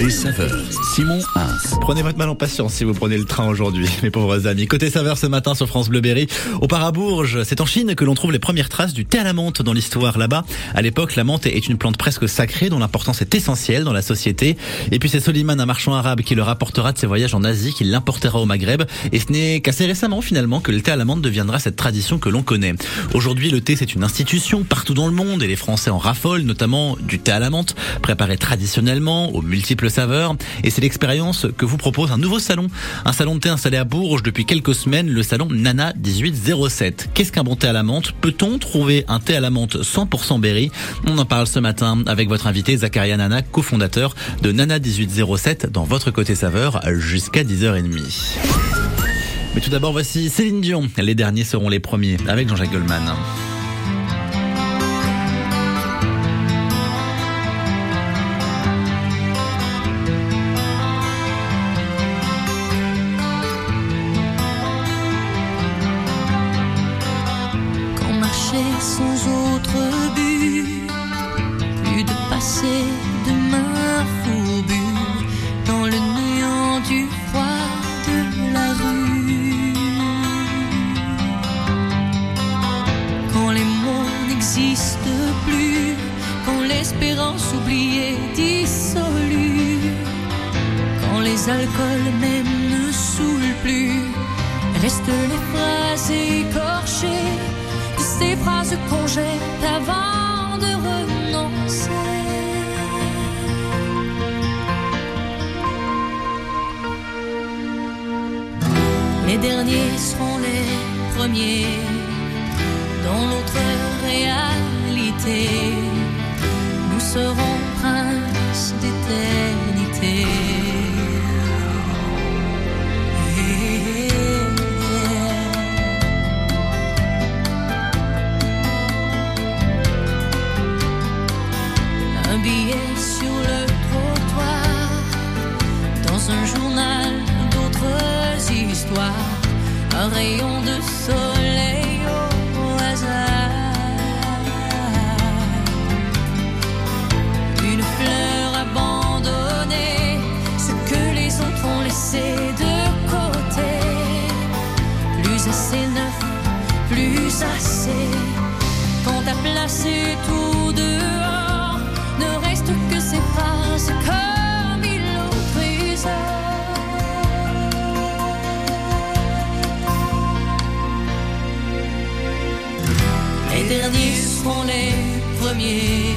Côté saveur, Simon Hins. Prenez votre mal en patience si vous prenez le train aujourd'hui, mes pauvres amis. Côté saveur ce matin sur France Bleu Berry. Au Parabourge, c'est en Chine que l'on trouve les premières traces du thé à la menthe dans l'histoire là-bas. À l'époque, la menthe est une plante presque sacrée dont l'importance est essentielle dans la société. Et puis c'est Soliman, un marchand arabe, qui le rapportera de ses voyages en Asie, qui l'importera au Maghreb. Et ce n'est qu'assez récemment finalement que le thé à la menthe deviendra cette tradition que l'on connaît. Aujourd'hui, le thé c'est une institution partout dans le monde et les Français en raffolent, notamment du thé à la menthe, préparé traditionnellement aux multiples saveurs. Et c'est l'expérience que vous propose un nouveau salon. Un salon de thé installé à Bourges depuis quelques semaines, le salon Nana 1807. Qu'est-ce qu'un bon thé à la menthe? Peut-on trouver un thé à la menthe 100% berry? On en parle ce matin avec votre invité Zakaria Nana, cofondateur de Nana 1807 dans votre côté saveur jusqu'à 10h30. Mais tout d'abord, voici Céline Dion. Les derniers seront les premiers avec Jean-Jacques Goldman. Les alcools même ne saoulent plus, restent les phrases écorchées ces phrases qu'on jette avant de renoncer. Les derniers seront les premiers dans l'autre réalité. Nous serons un journal d'autres histoires, un rayon de soleil premiers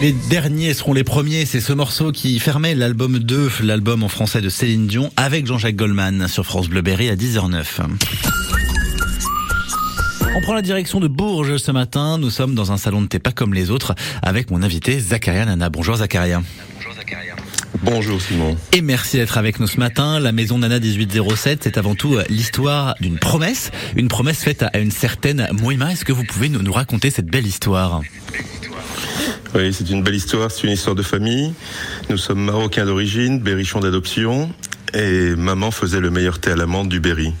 Les derniers seront les premiers, c'est ce morceau qui fermait l'album 2, l'album en français de Céline Dion, avec Jean-Jacques Goldman sur France Bleu Berry à 10h09. On prend la direction de Bourges ce matin. Nous sommes dans un salon de thé pas comme les autres avec mon invité Zacharia Nana. Bonjour Zacharia. Bonjour Simon. Et merci d'être avec nous ce matin. La maison Nana 1807, c'est avant tout euh, l'histoire d'une promesse. Une promesse faite à une certaine Moïma. Est-ce que vous pouvez nous raconter cette belle histoire Oui, c'est une belle histoire, c'est une histoire de famille. Nous sommes marocains d'origine, berrichons d'adoption, et maman faisait le meilleur thé à l'amande du Berry.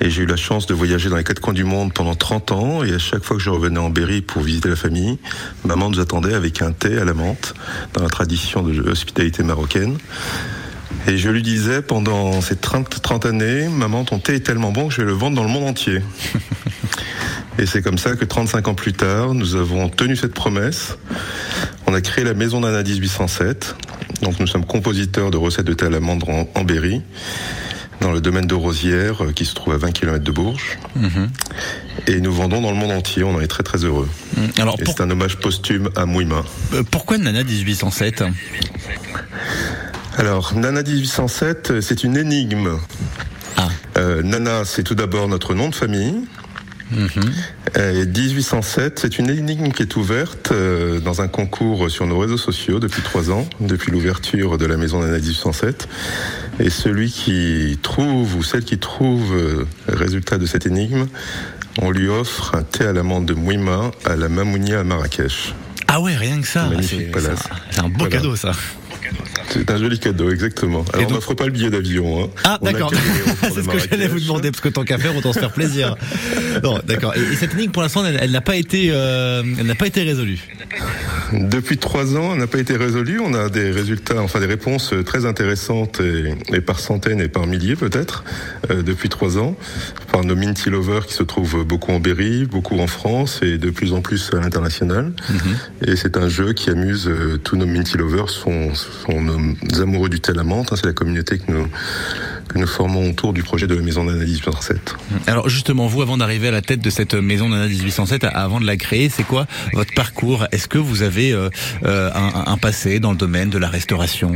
Et j'ai eu la chance de voyager dans les quatre coins du monde pendant 30 ans. Et à chaque fois que je revenais en Berry pour visiter la famille, maman nous attendait avec un thé à la menthe, dans la tradition de l'hospitalité marocaine. Et je lui disais pendant ces 30, 30 années, maman, ton thé est tellement bon que je vais le vendre dans le monde entier. Et c'est comme ça que 35 ans plus tard, nous avons tenu cette promesse. On a créé la maison Nana 1807. Donc nous sommes compositeurs de recettes de thé à l'amande en, en Berry, dans le domaine de Rosière, euh, qui se trouve à 20 km de Bourges. Et nous vendons dans le monde entier, on en est très très heureux. Alors Et pour- c'est un hommage posthume à Mouima. euh, pourquoi Nana 1807 Alors, Nana 1807, euh, c'est une énigme. Ah. Euh, Nana, c'est tout d'abord notre nom de famille. Et 1807, c'est une énigme qui est ouverte euh, dans un concours sur nos réseaux sociaux depuis trois ans, depuis l'ouverture de la maison Nana 1807. Et celui qui trouve ou celle qui trouve euh, le résultat de cette énigme, on lui offre un thé à l'amande de Mouima à la Mamounia à Marrakech. Ah ouais, rien que ça. Magnifique C'est palace. c'est un, c'est un beau Voilà. cadeau ça. C'est un joli cadeau, exactement. Alors, donc- on n'offre pas le billet d'avion. Hein. Ah d'accord, c'est ce que j'allais vous demander parce que tant qu'à faire autant se faire plaisir. non, d'accord. Et, et cette énigme pour l'instant elle, elle n'a pas été, euh, elle n'a pas été résolue. Depuis trois ans, elle n'a pas été résolue. On a des résultats, enfin des réponses très intéressantes et, et par centaines et par milliers peut-être euh, depuis trois ans par nos Minty Lovers qui se trouvent beaucoup en Berry, beaucoup en France et de plus en plus à l'international. Et c'est un jeu qui amuse euh, tous nos Minty Lovers, sont, sont nos amoureux du thé à la menthe. hein. c'est la communauté que nous que nous formons autour du projet de la maison d'analyse 1807. Alors justement, vous, avant d'arriver à la tête de cette maison Nana 1807, avant de la créer, c'est quoi votre parcours? Est-ce que vous avez euh, euh, un, un passé dans le domaine de la restauration?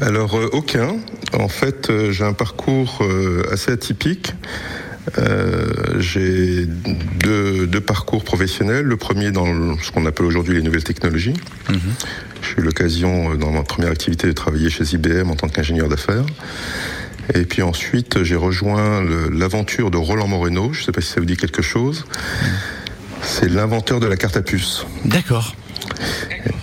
Alors euh, aucun. En fait, euh, j'ai un parcours euh, assez atypique. Euh, j'ai deux, deux parcours professionnels. Le premier dans ce qu'on appelle aujourd'hui les nouvelles technologies. J'ai eu l'occasion euh, dans ma première activité de travailler chez IBM en tant qu'ingénieur d'affaires. Et puis ensuite, j'ai rejoint l'aventure de Roland Moreno. Je ne sais pas si ça vous dit quelque chose. C'est l'inventeur de la carte à puce. D'accord.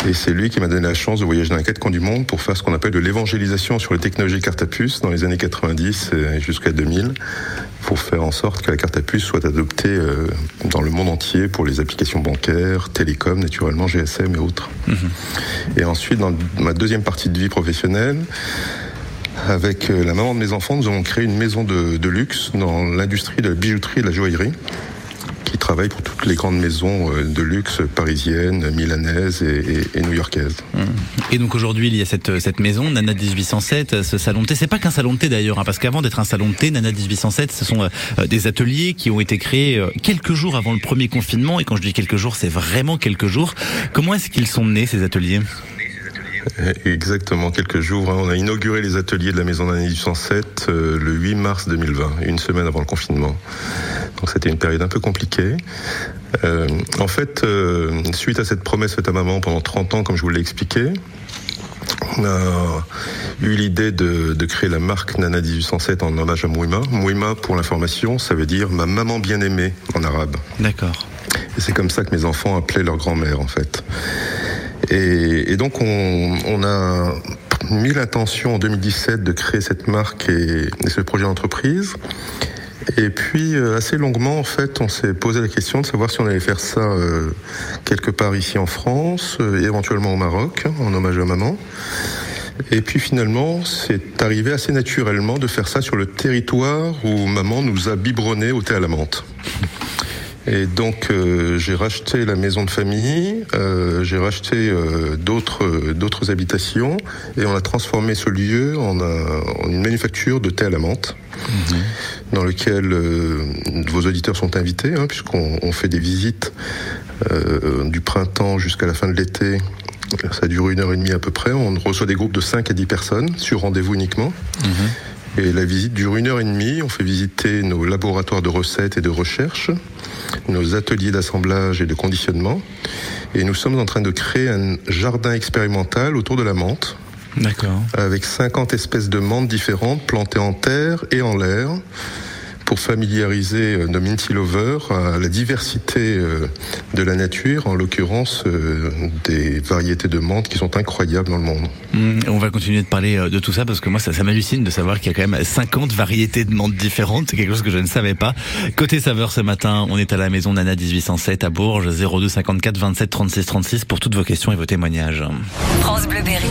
Et c'est lui qui m'a donné la chance de voyager dans les quatre coins du monde pour faire ce qu'on appelle de l'évangélisation sur les technologies carte à puce dans les années 90 et jusqu'à 2000, pour faire en sorte que la carte à puce soit adoptée euh, dans le monde entier pour les applications bancaires, télécom, naturellement, GSM et autres. Et ensuite, dans ma deuxième partie de vie professionnelle, avec euh, la maman de mes enfants, nous avons créé une maison de, de luxe dans l'industrie de la bijouterie et de la joaillerie travaille pour toutes les grandes maisons euh, de luxe parisiennes, milanaises et, new-yorkaises. Et donc aujourd'hui, il y a cette, maison, Nana 1807, ce salon de thé. C'est pas qu'un salon de thé d'ailleurs, hein, parce qu'avant d'être un salon de thé, Nana 1807, ce sont euh, des ateliers qui ont été créés euh, quelques jours avant le premier confinement. Et quand je dis quelques jours, c'est vraiment quelques jours. Comment est-ce qu'ils sont nés ces ateliers? Euh, Exactement, quelques jours. hein. On a inauguré les ateliers de la maison d'année 1807 euh, le 8 mars 2020, une semaine avant le confinement. Donc c'était une période un peu compliquée. Euh, en fait, euh, suite à cette promesse faite à maman pendant 30 ans, comme je vous l'ai expliqué, on a eu l'idée de, de créer la marque Nana 1807 en hommage à Mouima. Mouima, pour l'information, ça veut dire ma maman bien-aimée en arabe. D'accord. Et c'est comme ça que mes enfants appelaient leur grand-mère, en fait. Et, donc, on, a mis l'intention en 2017 de créer cette marque et, et ce projet d'entreprise. Et puis, euh, assez longuement, en fait, on s'est posé la question de savoir si on allait faire ça euh, quelque part ici en France, euh, et éventuellement au Maroc, hein, en hommage à maman. Et puis finalement, c'est arrivé assez naturellement de faire ça sur le territoire où maman nous a biberonné au thé à la menthe. Et donc euh, j'ai racheté la maison de famille, euh, j'ai racheté euh, d'autres d'autres habitations et on a transformé ce lieu en, un- en une manufacture de thé à la menthe, dans lequel vos auditeurs sont invités, hein, puisqu'on on fait des visites du printemps jusqu'à la fin de l'été. Ça dure une heure et demie à peu près. On reçoit des groupes de 5 à 10 personnes sur rendez-vous uniquement. Et la visite dure une heure et demie. On fait visiter nos laboratoires de recettes et de recherche, nos ateliers d'assemblage et de conditionnement. Et nous sommes en train de créer un jardin expérimental autour de la menthe, D'accord. avec 50 espèces de menthes différentes plantées en terre et en l'air, pour familiariser euh, nos Minty Lovers à la diversité euh, de la nature, en l'occurrence euh, des variétés de menthe qui sont incroyables dans le monde. Hum, On va continuer de parler de tout ça parce que moi ça, ça m'hallucine de savoir qu'il y a quand même 50 variétés de menthe différentes, c'est quelque chose que je ne savais pas. Côté saveur ce matin, on est à la maison Nana 1807 à Bourges, 02 54 27 36 36 pour toutes vos questions et vos témoignages. France Bleu Berry.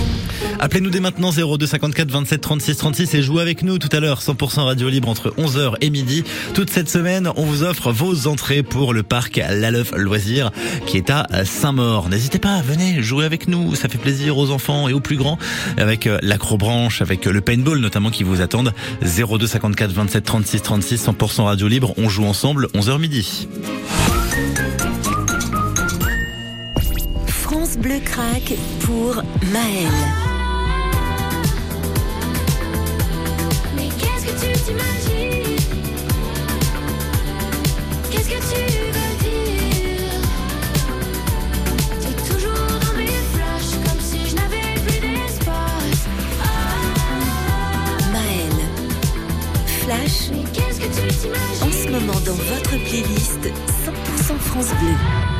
Appelez-nous dès maintenant 02 54 27 36 36 et jouez avec nous tout à l'heure 100% radio libre entre 11h et midi. Toute cette semaine, on vous offre vos entrées pour le parc Laleuf Loisirs qui est à Saint-Maur. N'hésitez pas, venez jouer avec nous, ça fait plaisir aux enfants et aux plus grands avec euh, l'acrobranche, avec euh, le paintball notamment qui vous attendent. 02 54 27 36 36 100% radio libre, on joue ensemble 11h midi. France Bleu craque pour Maël. En ce moment dans votre playlist 100% France Bleu.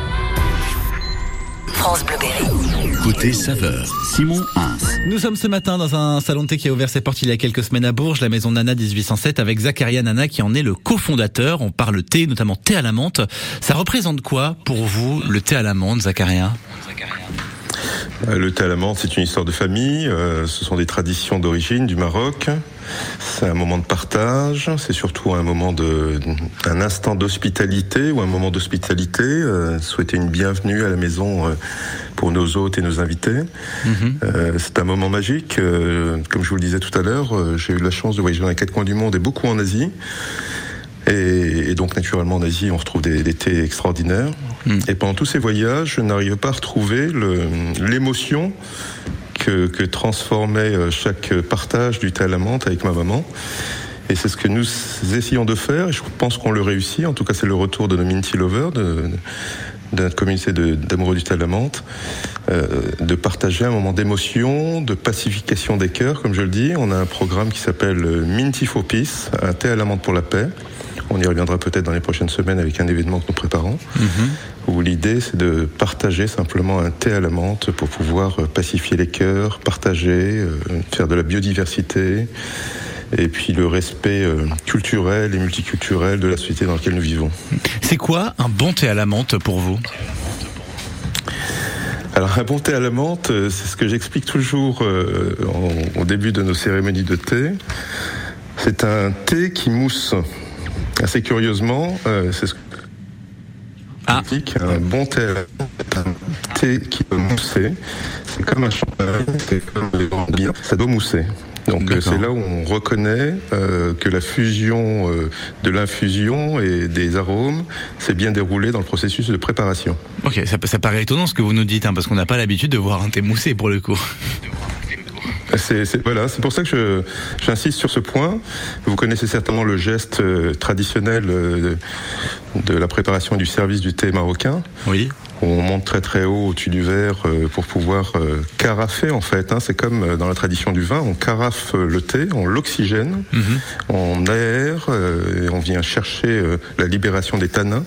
France Bleu Berry. Côté saveur, Simon Hins. Nous sommes ce matin dans un salon de thé qui a ouvert ses portes il y a quelques semaines à Bourges, la maison Nana 1807 avec Zacharia Nana qui en est le cofondateur. On parle thé, notamment thé à la menthe. Ça représente quoi pour vous le thé à la menthe, Zacharia? Le thé à la menthe, c'est une histoire de famille. euh, ce sont des traditions d'origine du Maroc. C'est un moment de partage. C'est surtout un moment de, un instant d'hospitalité ou un moment d'hospitalité. euh, souhaiter une bienvenue à la maison euh, pour nos hôtes et nos invités. Euh, c'est un moment magique. euh, comme je vous le disais tout à l'heure, euh, j'ai eu la chance de voyager dans les quatre coins du monde et beaucoup en Asie. Et, et donc naturellement en Asie, on retrouve des, des thés extraordinaires. Et pendant tous ces voyages, je n'arrive pas à retrouver l'émotion que, transformait euh, chaque partage du thé à la menthe avec ma maman. Et c'est ce que nous essayons de faire, et je pense qu'on le réussit. En tout cas, c'est le retour de nos Minty Lovers, de, de communauté de- d'amoureux du thé à la menthe, euh, de partager un moment d'émotion, de pacification des cœurs, comme je le dis. On a un programme qui s'appelle euh, Minty for Peace, un thé à la menthe pour la paix. On y reviendra peut-être dans les prochaines semaines avec un événement que nous préparons, où l'idée c'est de partager simplement un thé à la menthe pour pouvoir euh, pacifier les cœurs, partager, euh, faire de la biodiversité, et puis le respect euh, culturel et multiculturel de la société dans laquelle nous vivons. C'est quoi un bon thé à la menthe pour vous? Alors un bon thé à la menthe, c'est ce que j'explique toujours au début de nos cérémonies de thé. C'est un thé qui mousse. Assez curieusement, euh, c'est ce que Ah. j'explique. Un bon thé à la menthe, c'est un thé qui peut mousser. C'est comme un champagne, c'est comme les grands biens. Ça doit mousser. Donc euh, c'est là où on reconnaît euh, que la fusion euh, de l'infusion et des arômes s'est bien déroulée dans le processus de préparation. Ok, ça, ça paraît étonnant ce que vous nous dites, hein, parce qu'on n'a pas l'habitude de voir un thé moussé pour le coup. C'est voilà, c'est pour ça que je- j'insiste sur ce point. Vous connaissez certainement le geste euh, traditionnel euh, de, de la préparation du service du thé marocain. Oui. On monte très très haut au-dessus du verre euh, pour pouvoir carafer en fait. hein. C'est comme dans la tradition du vin, on carafe le thé, on l'oxygène, on aère et on vient chercher la libération des tanins.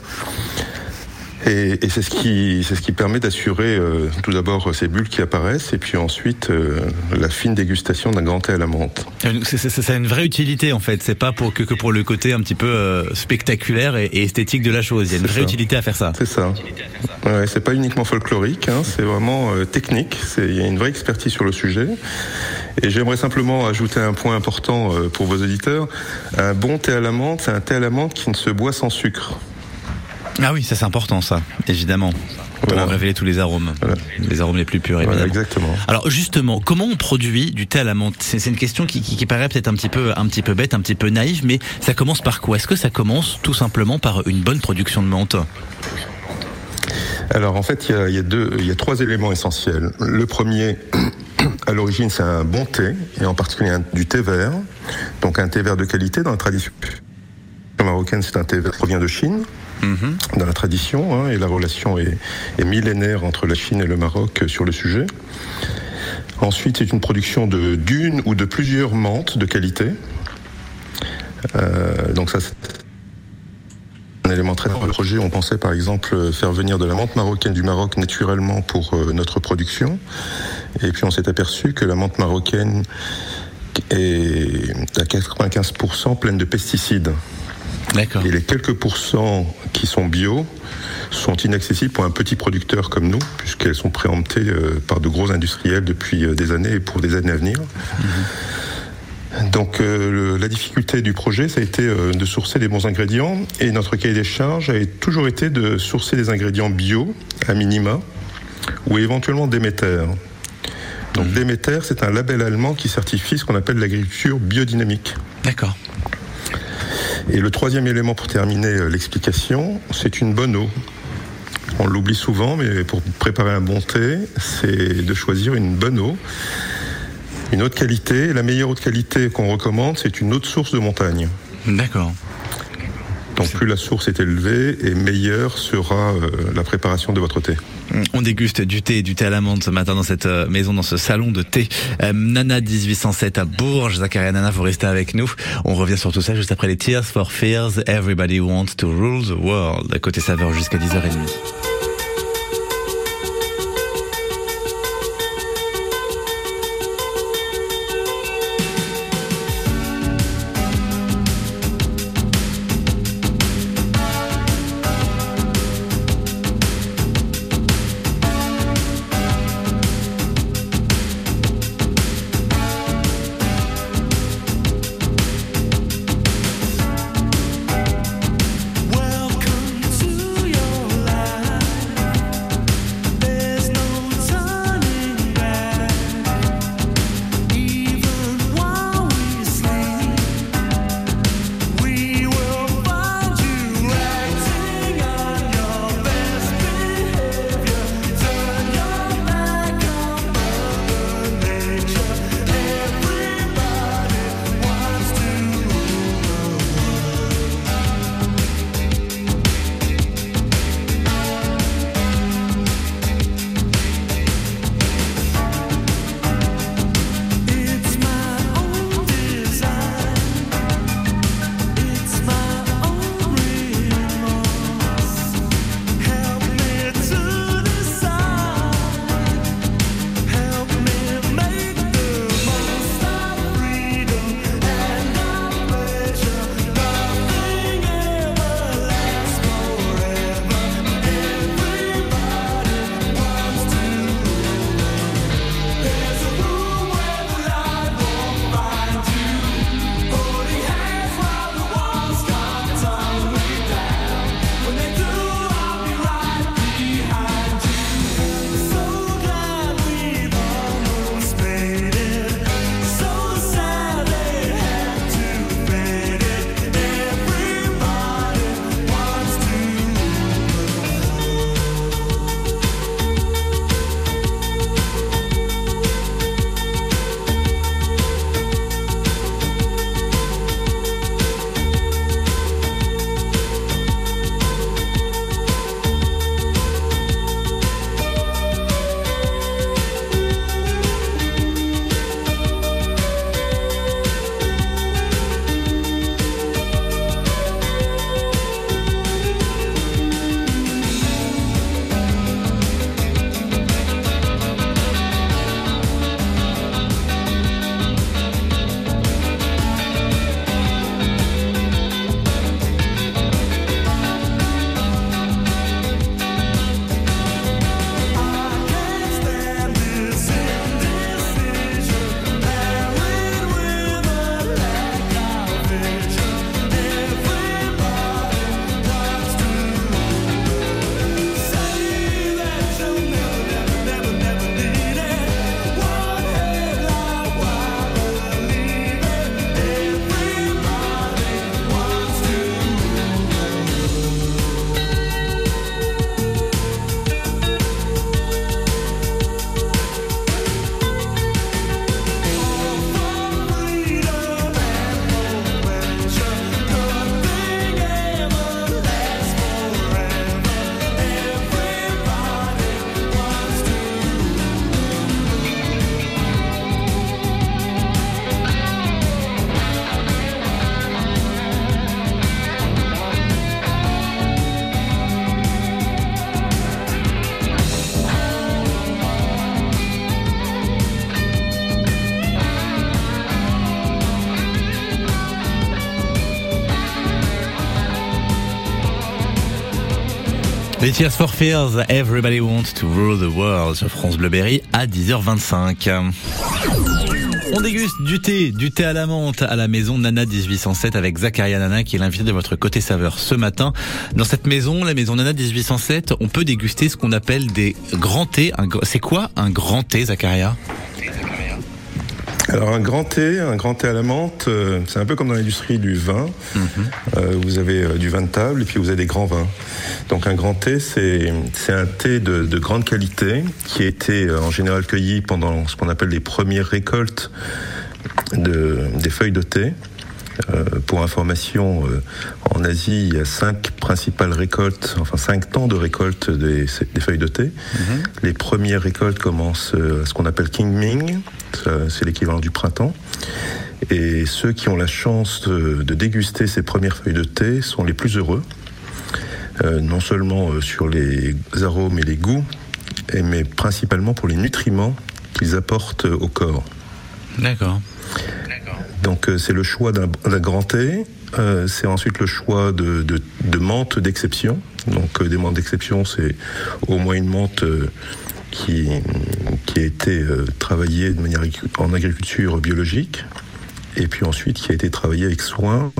Et, et c'est ce qui c'est ce qui permet d'assurer euh, tout d'abord euh, ces bulles qui apparaissent et puis ensuite euh, la fine dégustation d'un grand thé à la menthe. Ça a une vraie utilité en fait. C'est pas pour que, que pour le côté un petit peu euh, spectaculaire et, et esthétique de la chose. Il y a une vraie ça. utilité à faire ça. C'est ça. Ouais, c'est pas uniquement folklorique, hein, c'est vraiment euh, technique. Il y a une vraie expertise sur le sujet. Et j'aimerais simplement ajouter un point important euh, pour vos auditeurs. Un bon thé à la menthe, c'est un thé à la menthe qui ne se boit sans sucre. Ah oui, ça c'est important ça, évidemment. Pour Voilà. révéler tous les arômes, Voilà. les arômes les plus purs Voilà, évidemment. exactement. Alors justement, comment on produit du thé à la menthe C'est c'est une question qui, qui, qui paraît peut-être un petit peu, un petit peu bête, un petit peu naïve, mais ça commence par quoi? Est-ce que ça commence tout simplement par une bonne production de menthe? Alors en fait, il y a, il y a deux, il y a trois éléments essentiels. Le premier, à l'origine, c'est un bon thé, et en particulier un- du thé vert. Donc un thé vert de qualité dans la tradition marocaine, c'est un thé vert qui provient de Chine. Dans la tradition, hein, et la relation est, millénaire entre la Chine et le Maroc euh, sur le sujet. Ensuite, c'est une production d'une ou de plusieurs menthes de qualité. Euh, donc ça, c'est un élément très important. Le projet, on pensait par exemple faire venir de la menthe marocaine du Maroc naturellement pour euh, notre production. Et puis on s'est aperçu que la menthe marocaine est à 95% pleine de pesticides. Et les quelques pourcents qui sont bio sont inaccessibles pour un petit producteur comme nous, puisqu'elles sont préemptées euh, par de gros industriels depuis euh, des années et pour des années à venir. Donc euh, le- la difficulté du projet, ça a été de sourcer les bons ingrédients et notre cahier des charges a toujours été de sourcer des ingrédients bio à minima ou éventuellement Déméter. Donc Déméter, c'est un label allemand qui certifie ce qu'on appelle l'agriculture biodynamique. D'accord. Et le troisième élément pour terminer euh, l'explication, c'est une bonne eau. On l'oublie souvent, mais pour préparer un bon thé, c'est de choisir une bonne eau. Une eau de qualité. La meilleure eau de qualité qu'on recommande, c'est une eau de source de montagne. D'accord. Donc plus la source est élevée, et meilleure sera euh, la préparation de votre thé. On déguste du thé du thé à la menthe ce matin dans cette euh, maison, dans ce salon de thé. Euh, Nana 1807 à Bourges. Et Nana, vous restez avec nous. On revient sur tout ça juste après les Tears for Fears. Everybody wants to rule the world. Côté saveur jusqu'à 10h30. Les Tears for Fears, Everybody Wants to Rule the World sur France Bleu Berry à 10h25. On déguste du thé, du thé à la menthe à la maison Nana 1807 avec Zakaria Nana qui est l'invité de votre côté saveur ce matin. Dans cette maison, la maison Nana 1807, on peut déguster ce qu'on appelle des grands thés. C'est quoi un grand thé, Zakaria Alors un grand thé, un grand thé à la menthe, euh, c'est un peu comme dans l'industrie du vin. Euh, vous avez euh, du vin de table et puis vous avez des grands vins. Donc un grand thé, c'est c'est un thé de, de grande qualité qui a été euh, en général cueilli pendant ce qu'on appelle les premières récoltes de, des feuilles de thé. Euh, pour information, euh, en Asie, il y a cinq principales récoltes, enfin cinq temps de récolte des, des feuilles de thé. Les premières récoltes commencent euh, à ce qu'on appelle Qingming, c'est l'équivalent du printemps. Et ceux qui ont la chance de, de déguster ces premières feuilles de thé sont les plus heureux, Euh, non seulement sur les arômes et les goûts, mais principalement pour les nutriments qu'ils apportent au corps. D'accord. Donc euh, c'est le choix d'un grand thé. Euh, c'est ensuite le choix de, de, de menthe d'exception. Donc euh, des menthes d'exception, c'est au moins une menthe qui, a été travaillée de manière en agriculture biologique, et puis ensuite qui a été travaillée avec soin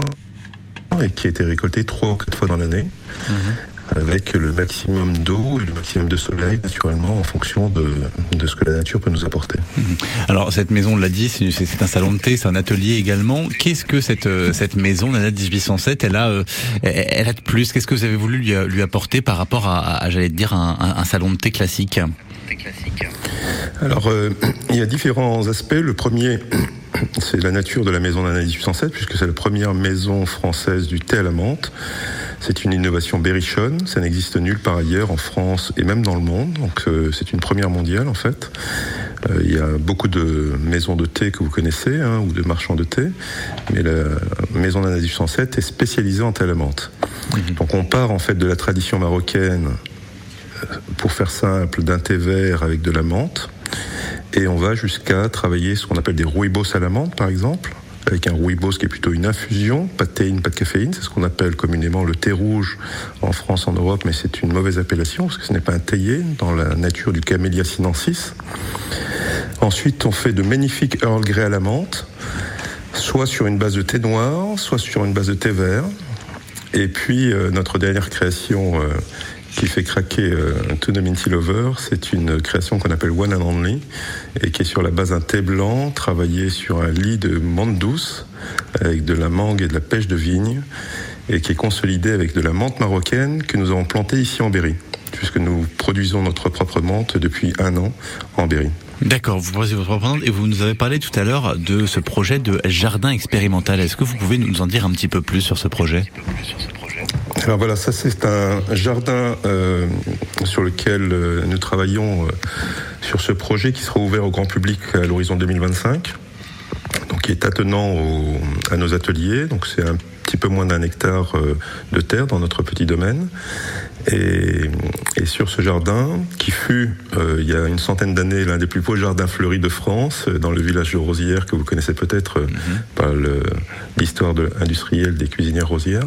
et qui a été récoltée trois ou quatre fois dans l'année. Avec le maximum d'eau et le maximum de soleil, naturellement, en fonction de, de ce que la nature peut nous apporter. Alors cette maison, on l'a dit, c'est un salon de thé, c'est un atelier également. Qu'est-ce que cette euh, cette maison Nana 1807, elle a euh, elle a de plus? Qu'est-ce que vous avez voulu lui, lui apporter par rapport à, à, j'allais dire un, un, un salon de thé classique? Alors, euh, il y a différents aspects. Le premier, c'est la nature de la maison d'Anna 1807, puisque c'est la première maison française du thé à la menthe. C'est une innovation berrichonne, ça n'existe nulle part ailleurs en France et même dans le monde, donc euh, c'est une première mondiale en fait. Euh, il y a beaucoup de maisons de thé que vous connaissez, hein, ou de marchands de thé, mais la maison d'Anna 1807 est spécialisée en thé à la menthe. Donc on part en fait de la tradition marocaine, euh, pour faire simple, d'un thé vert avec de la menthe, et on va jusqu'à travailler ce qu'on appelle des rooibos à la menthe, par exemple, avec un rooibos qui est plutôt une infusion, pas de théine, pas de caféine, c'est ce qu'on appelle communément le thé rouge en France, en Europe, mais c'est une mauvaise appellation, parce que ce n'est pas un théier dans la nature du Camellia sinensis. Ensuite, on fait de magnifiques Earl Grey à la menthe, soit sur une base de thé noir, soit sur une base de thé vert. Et puis, euh, notre dernière création euh, qui fait craquer euh, To the Minty Lover, c'est une création qu'on appelle One and Only, et qui est sur la base d'un thé blanc, travaillé sur un lit de menthe douce, avec de la mangue et de la pêche de vigne, et qui est consolidé avec de la menthe marocaine que nous avons plantée ici en Berry, puisque nous produisons notre propre menthe depuis un an en Berry. D'accord, vous posez votre propre et vous nous avez parlé tout à l'heure de ce projet de jardin expérimental. Est-ce que vous pouvez nous en dire un petit peu plus sur ce projet? Alors voilà, ça c'est un jardin euh, sur lequel euh, nous travaillons euh, sur ce projet qui sera ouvert au grand public à l'horizon 2025, donc qui est attenant au- à nos ateliers. Donc c'est un petit peu moins d'un hectare euh, de terre dans notre petit domaine. Et, et sur ce jardin, qui fut euh, il y a une centaine d'années l'un des plus beaux jardins fleuris de France, euh, dans le village de Rosières que vous connaissez peut-être euh, par le- l'histoire de- industrielle des cuisinières Rosières.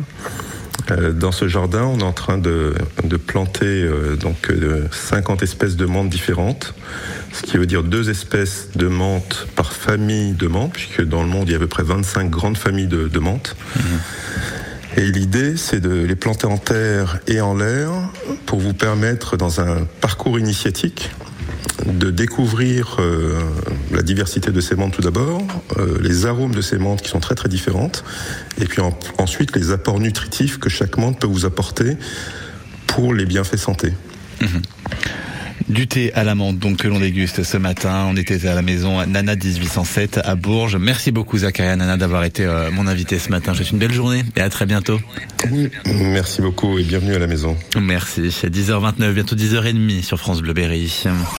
Euh, Dans ce jardin, on est en train de, de planter euh, donc euh, 50 espèces de menthes différentes, ce qui veut dire deux espèces de menthes par famille de menthes, puisque dans le monde il y a à peu près 25 grandes familles de, de menthes. Et l'idée, c'est de les planter en terre et en l'air pour vous permettre, dans un parcours initiatique, de découvrir euh, la diversité de ces menthes tout d'abord, euh, les arômes de ces menthes qui sont très très différentes, et puis en- ensuite les apports nutritifs que chaque menthe peut vous apporter pour les bienfaits santé. Du thé à la menthe, donc que l'on déguste ce matin. On était à la maison Nana 1807 à Bourges. Merci beaucoup Zakaria Nana d'avoir été euh, mon invité ce matin. Je vous souhaite une belle journée et à très bientôt. Merci beaucoup et bienvenue à la maison. Merci. 10h29, bientôt 10h30 sur France Bleu Berry.